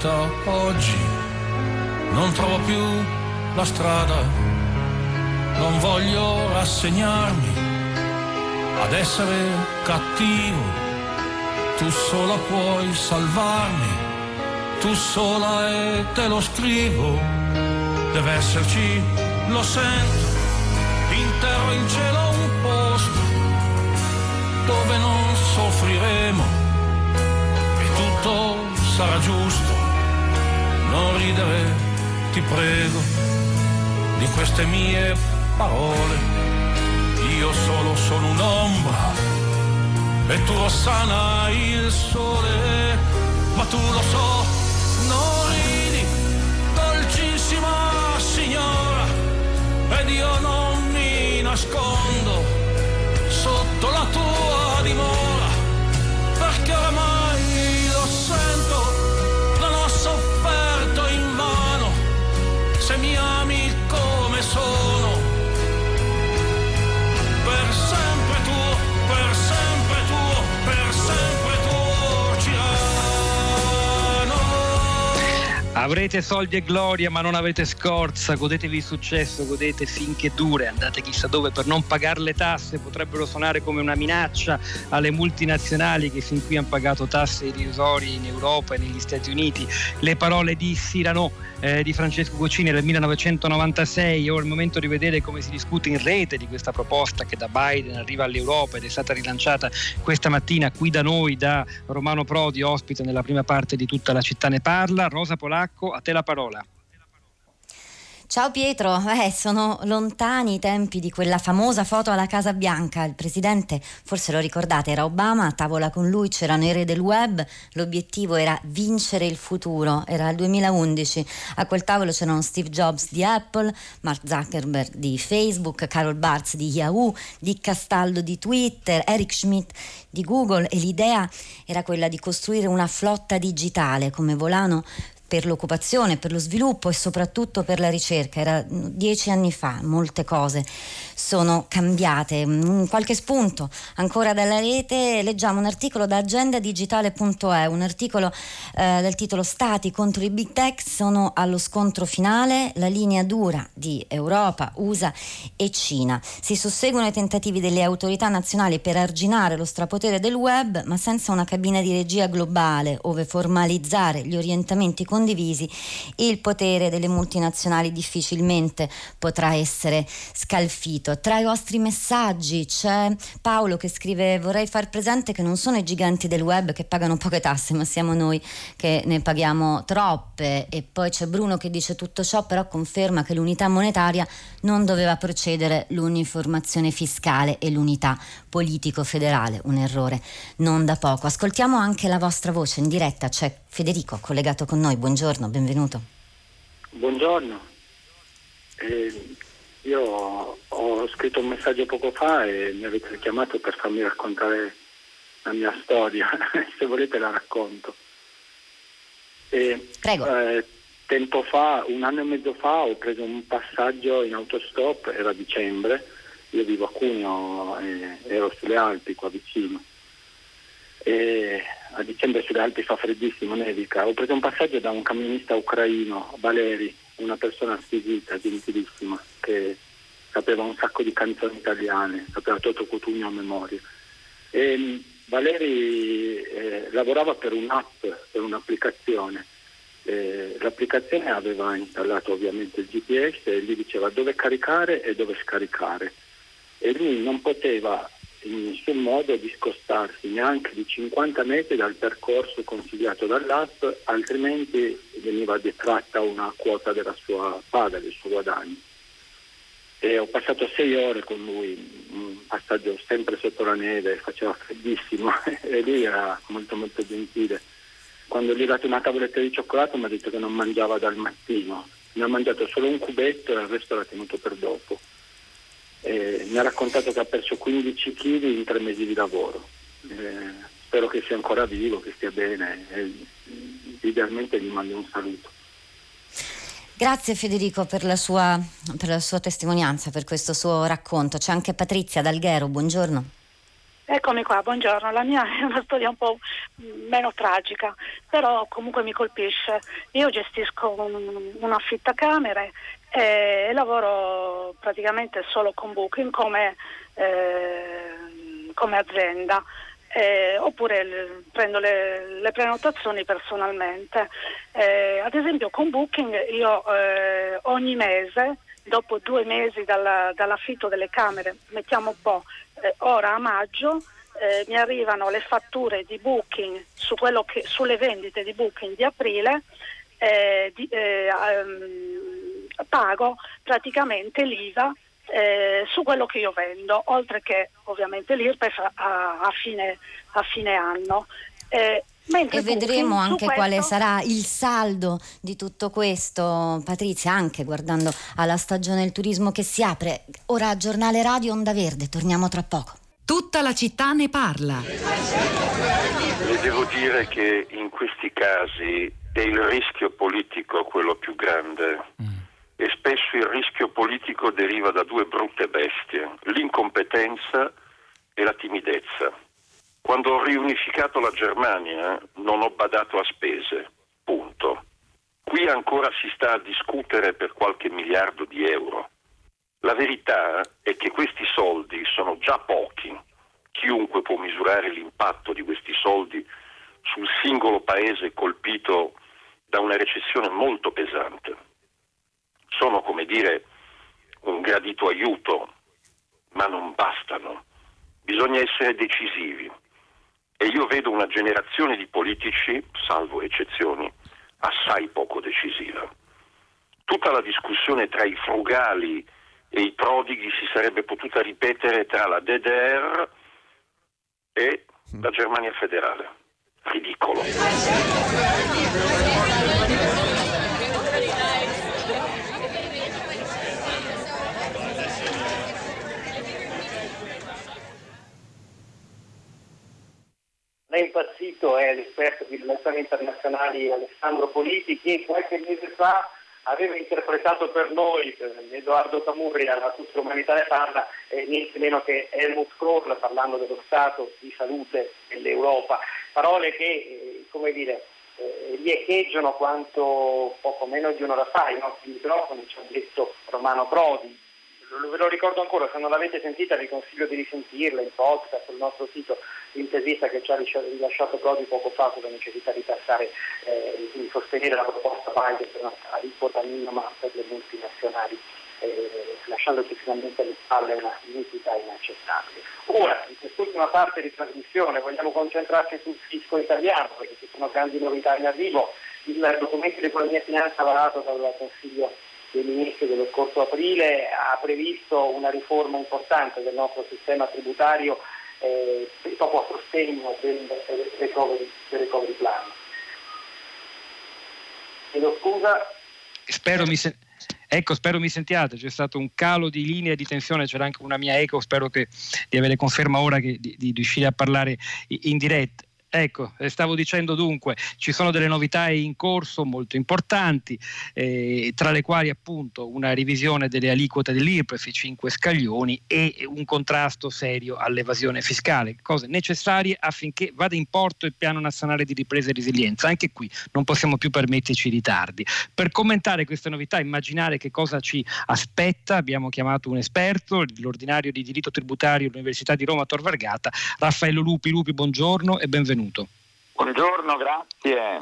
vita oggi. Non trovo più la strada. Non voglio rassegnarmi ad essere cattivo, tu sola puoi salvarmi, tu sola e te lo scrivo, deve esserci, lo sento, in terra in cielo un posto dove non soffriremo. E tutto sarà giusto, non ridere, ti prego, di queste mie parole, io solo sono un'ombra e tu Rossana il sole, ma tu lo so, non ridi, dolcissima signora, ed io non mi nascondo sotto la tua dimora, Avrete soldi e gloria, ma non avete scorza. Godetevi il successo, godete finché dure. Andate chissà dove per non pagare le tasse. Potrebbero suonare come una minaccia alle multinazionali che fin qui hanno pagato tasse irrisorie in Europa e negli Stati Uniti. Le parole di Cyrano eh, di Francesco Gocini del 1996. Ora è il momento di vedere come si discute in rete di questa proposta che da Biden arriva all'Europa ed è stata rilanciata questa mattina qui da noi da Romano Prodi, ospite nella prima parte di tutta la città ne parla. Rosa Polacco, a te la parola. Ciao Pietro, eh, sono lontani i tempi di quella famosa foto alla Casa Bianca. Il presidente, forse lo ricordate, era Obama, a tavola con lui c'erano i re del web, l'obiettivo era vincere il futuro, era il 2011. A quel tavolo c'erano Steve Jobs di Apple, Mark Zuckerberg di Facebook, Carol Bartz di Yahoo, Dick Castaldo di Twitter, Eric Schmidt di Google e l'idea era quella di costruire una flotta digitale come volano per l'occupazione, per lo sviluppo e soprattutto per la ricerca. Era dieci anni fa, molte cose sono cambiate. Qualche spunto ancora dalla rete, leggiamo un articolo da agendadigitale.e, un articolo eh, del titolo Stati contro i big tech sono allo scontro finale, la linea dura di Europa, USA e Cina. Si susseguono i tentativi delle autorità nazionali per arginare lo strapotere del web, ma senza una cabina di regia globale ove formalizzare gli orientamenti condivisi condivisi, il potere delle multinazionali difficilmente potrà essere scalfito. Tra i vostri messaggi c'è Paolo che scrive vorrei far presente che non sono i giganti del web che pagano poche tasse, ma siamo noi che ne paghiamo troppe. E poi c'è Bruno che dice tutto ciò però conferma che l'unità monetaria non doveva procedere l'uniformazione fiscale e l'unità politico-federale, un errore non da poco. Ascoltiamo anche la vostra voce in diretta, c'è Federico collegato con noi, buongiorno, benvenuto. Buongiorno, eh, io ho scritto un messaggio poco fa e mi avete chiamato per farmi raccontare la mia storia, se volete la racconto. E, Prego. Eh, tempo fa, un anno e mezzo fa, ho preso un passaggio in autostop, era dicembre, io vivo a Cuneo, e ero sulle Alpi qua vicino. E a dicembre sulle Alpi fa freddissimo, nevica. Ho preso un passaggio da un camionista ucraino, Valeri, una persona squisita, gentilissima, che sapeva un sacco di canzoni italiane, sapeva Toto Cutugno a memoria. E mm, Valeri eh, lavorava per un'app, per un'applicazione. Eh, l'applicazione aveva installato ovviamente il GPS e gli diceva dove caricare e dove scaricare. E lui non poteva in nessun modo discostarsi neanche di 50 metri dal percorso consigliato dall'app, altrimenti veniva detratta una quota della sua paga, del suo guadagno. E ho passato sei ore con lui, un passaggio sempre sotto la neve, faceva freddissimo e lui era molto molto gentile. Quando gli ho dato una tavoletta di cioccolato mi ha detto che non mangiava dal mattino, ne ha mangiato solo un cubetto e il resto l'ha tenuto per dopo. Eh, mi ha raccontato che ha perso 15 kg in tre mesi di lavoro. Eh, spero che sia ancora vivo, che stia bene e idealmente gli mando un saluto. Grazie Federico per la, sua, per la sua testimonianza, per questo suo racconto. C'è anche Patrizia D'Alghero, buongiorno. Eccomi qua, buongiorno. La mia è una storia un po' meno tragica, però comunque mi colpisce. Io gestisco un, un affittacamere e lavoro praticamente solo con Booking come, eh, come azienda. Eh, oppure le, prendo le, le, prenotazioni personalmente. Eh, ad esempio con Booking io eh, ogni mese, dopo due mesi dalla, dall'affitto delle camere, mettiamo un po', eh, ora a maggio, eh, mi arrivano le fatture di Booking su che, sulle vendite di Booking di aprile, di, um, pago praticamente l'IVA eh, su quello che io vendo, oltre che ovviamente l'IRPEF a, a, fine, a fine, anno. Eh, e vedremo anche questo... quale sarà il saldo di tutto questo, Patrizia, anche guardando alla stagione del turismo che si apre. Ora giornale radio Onda Verde, torniamo tra poco. Tutta la città ne parla. Le devo dire che in questi casi è il rischio politico quello più grande. Mm e spesso il rischio politico deriva da due brutte bestie, l'incompetenza e la timidezza. Quando ho riunificato la Germania non ho badato a spese, punto. Qui ancora si sta a discutere per qualche miliardo di euro. La verità è che questi soldi sono già pochi. Chiunque può misurare l'impatto di questi soldi sul singolo paese colpito da una recessione molto pesante sono come dire un gradito aiuto, ma non bastano. Bisogna essere decisivi. E io vedo una generazione di politici, salvo eccezioni, assai poco decisiva. Tutta la discussione tra i frugali e i prodighi si sarebbe potuta ripetere tra la DDR e la Germania federale. Ridicolo. È impazzito è l'esperto di relazioni internazionali Alessandro Politi che qualche mese fa aveva interpretato per noi Edoardo Camurri alla tutta l'umanità ne parla eh, niente meno che Helmut Kohl parlando dello stato di salute dell'Europa. Parole che eh, come dire eh, riecheggiano quanto poco meno di un'ora fa. Ai nostri microfoni ci ha detto Romano Prodi ve lo ricordo ancora, se non l'avete sentita vi consiglio di risentirla in podcast sul nostro sito, l'intervista che ci ha rilasciato Prodi poco fa sulla necessità di tassare, eh, di sostenere la proposta Biden per una aliquota minima per le multinazionali. Eh, lasciandoci finalmente alle spalle una iniquità inaccettabile. Ora, in quest'ultima parte di trasmissione vogliamo concentrarci sul fisco italiano, perché ci sono grandi novità in arrivo. Il documento di economia e finanza varato dal Consiglio Ministri dello scorso aprile ha previsto una riforma importante del nostro sistema tributario eh, proprio a sostegno del, del, recovery, del recovery plan. Chiedo scusa. Spero mi, se- ecco, spero mi sentiate, c'è stato un calo di linea di tensione, c'era anche una mia eco, spero che, di avere conferma ora che, di, di riuscire a parlare in diretta. Ecco, eh, stavo dicendo dunque, ci sono delle novità in corso molto importanti, eh, tra le quali appunto una revisione delle aliquote dell'IRPEF, i cinque scaglioni e un contrasto serio all'evasione fiscale, cose necessarie affinché vada in porto il piano nazionale di ripresa e resilienza. Anche qui non possiamo più permetterci ritardi. Per commentare queste novità, immaginare che cosa ci aspetta, abbiamo chiamato un esperto, l'ordinario di diritto tributario dell'Università di Roma Tor Vergata, Raffaello Lupi. Lupi, buongiorno e benvenuto benvenuto. Buongiorno, grazie.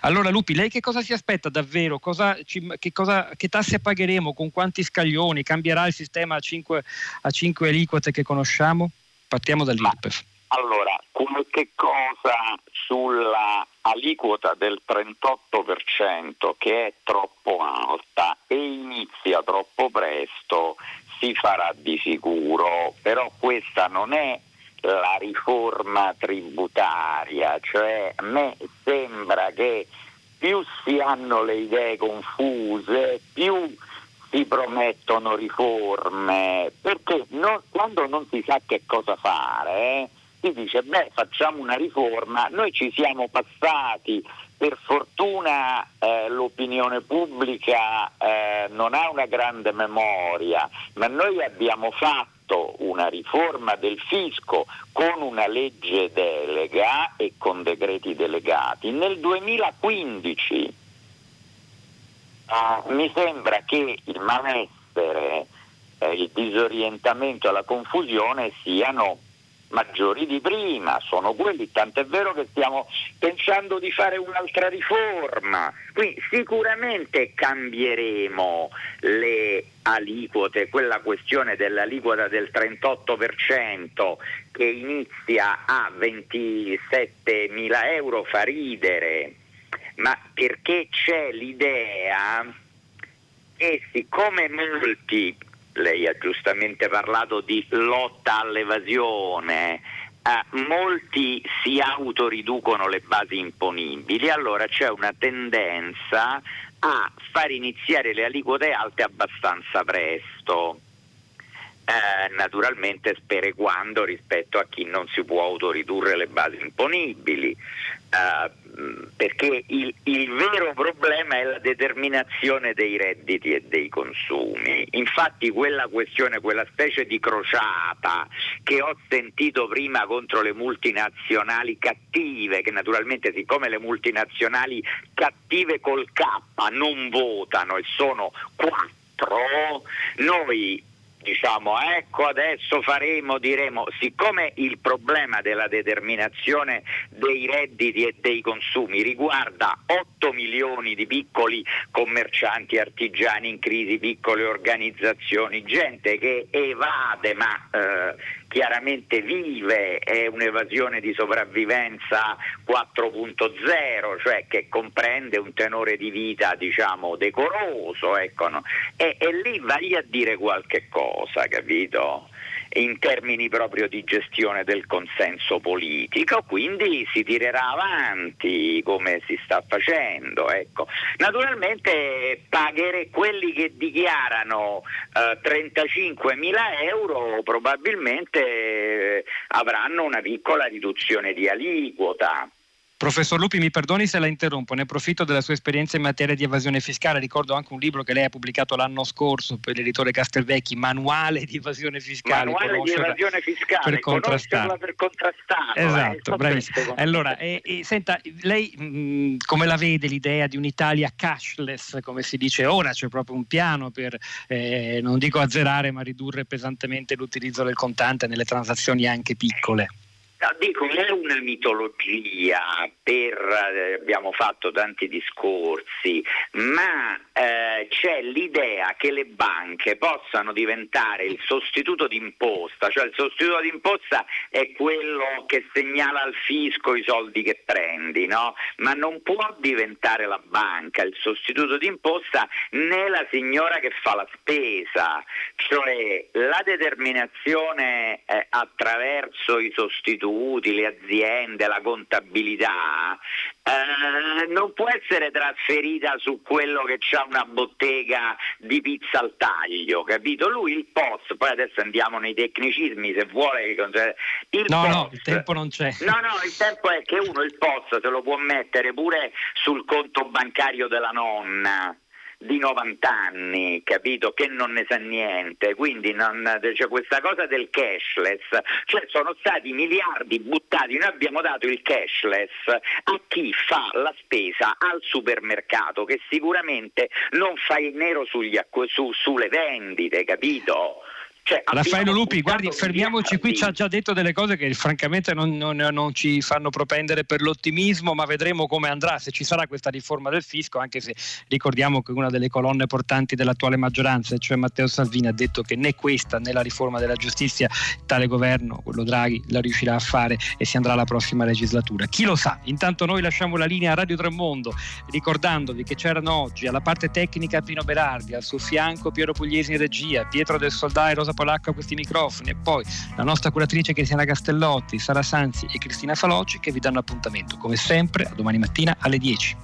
Allora Lupi, lei che cosa si aspetta davvero? Cosa, che, cosa, che, tasse pagheremo? Con quanti scaglioni? Cambierà il sistema a 5, a 5 aliquote che conosciamo? Partiamo dall'IRPEF. Allora, qualche cosa sulla aliquota del 38% che è troppo alta e inizia troppo presto si farà di sicuro, però questa non è la riforma tributaria, cioè a me sembra che più si hanno le idee confuse, più si promettono riforme, perché no, quando non si sa che cosa fare, eh, si dice beh facciamo una riforma, noi ci siamo passati, per fortuna eh, l'opinione pubblica eh, non ha una grande memoria, ma noi abbiamo fatto fatto una riforma del fisco con una legge delega e con decreti delegati nel 2015. Uh, mi sembra che il malessere, eh, il disorientamento e la confusione siano maggiori di prima, sono quelli, tant'è vero che stiamo pensando di fare un'altra riforma, quindi sicuramente cambieremo le aliquote, quella questione dell'aliquota del 38% che inizia a 27 mila euro fa ridere, ma perché c'è l'idea che siccome molti lei ha giustamente parlato di lotta all'evasione, eh, molti si autoriducono le basi imponibili, allora c'è una tendenza a far iniziare le aliquote alte abbastanza presto. Eh, naturalmente sperequando rispetto a chi non si può autoridurre le basi imponibili, eh, perché il, il, vero problema è la determinazione dei redditi e dei consumi. Infatti quella questione, quella specie di crociata che ho sentito prima contro le multinazionali cattive, che naturalmente siccome le multinazionali cattive col K non votano e sono quattro, noi diciamo ecco adesso faremo, diremo, siccome il problema della determinazione dei redditi e dei consumi riguarda 8 milioni di piccoli commercianti, artigiani in crisi, piccole organizzazioni, gente che evade ma eh, chiaramente vive, è un'evasione di sopravvivenza 4.0, cioè che comprende un tenore di vita diciamo decoroso, ecco, no? e, e lì vai a dire qualche cosa, capito? In termini proprio di gestione del consenso politico, quindi si tirerà avanti come si sta facendo. Ecco. Naturalmente paghere quelli che dichiarano eh, 35 mila euro probabilmente eh, avranno una piccola riduzione di aliquota Professor Lupi, mi perdoni se la interrompo, ne approfitto della sua esperienza in materia di evasione fiscale. Ricordo anche un libro che lei ha pubblicato l'anno scorso per l'editore Castelvecchi, Manuale di evasione fiscale. Manuale di evasione fiscale, per contrastarla. Per contrastarla esatto, eh, bravissimo. Allora, eh, eh, senta, lei mh, come la vede l'idea di un'Italia cashless, come si dice ora? C'è proprio un piano per, eh, non dico azzerare, ma ridurre pesantemente l'utilizzo del contante nelle transazioni anche piccole. No, dico, è una mitologia, per, eh, abbiamo fatto tanti discorsi, ma eh, c'è l'idea che le banche possano diventare il sostituto d'imposta, cioè il sostituto d'imposta è quello che segnala al fisco i soldi che prendi, no? ma non può diventare la banca il sostituto d'imposta né la signora che fa la spesa, cioè la determinazione eh, attraverso i sostituti istituti, le aziende, la contabilità, eh, non può essere trasferita su quello che ha una bottega di pizza al taglio, capito? Lui il POS, poi adesso andiamo nei tecnicismi se vuole. Il no, POS, no, il tempo non c'è. No, no, il tempo è che uno il POS se lo può mettere pure sul conto bancario della nonna di 90 anni, capito, che non ne sa niente, quindi non, cioè questa cosa del cashless, cioè sono stati miliardi buttati, noi abbiamo dato il cashless a chi fa la spesa al supermercato che sicuramente non fa il nero sugli, su, sulle vendite, capito? Cioè, Raffaello Lupi, guardi, fermiamoci qui, ci ha già detto delle cose che francamente non, non, non, ci fanno propendere per l'ottimismo, ma vedremo come andrà, se ci sarà questa riforma del fisco, anche se ricordiamo che una delle colonne portanti dell'attuale maggioranza, cioè Matteo Salvini, ha detto che né questa né la riforma della giustizia tale governo, quello Draghi, la riuscirà a fare e si andrà alla prossima legislatura. Chi lo sa? Intanto noi lasciamo la linea a Radio Tremondo, ricordandovi che c'erano oggi alla parte tecnica Pino Berardi, al suo fianco Piero Pugliesi in regia, Pietro del Soldà e Rosa Polacco a questi microfoni e poi la nostra curatrice Cristiana Castellotti, Sara Sanzi e Cristina Faloci che vi danno appuntamento come sempre a domani mattina alle 10.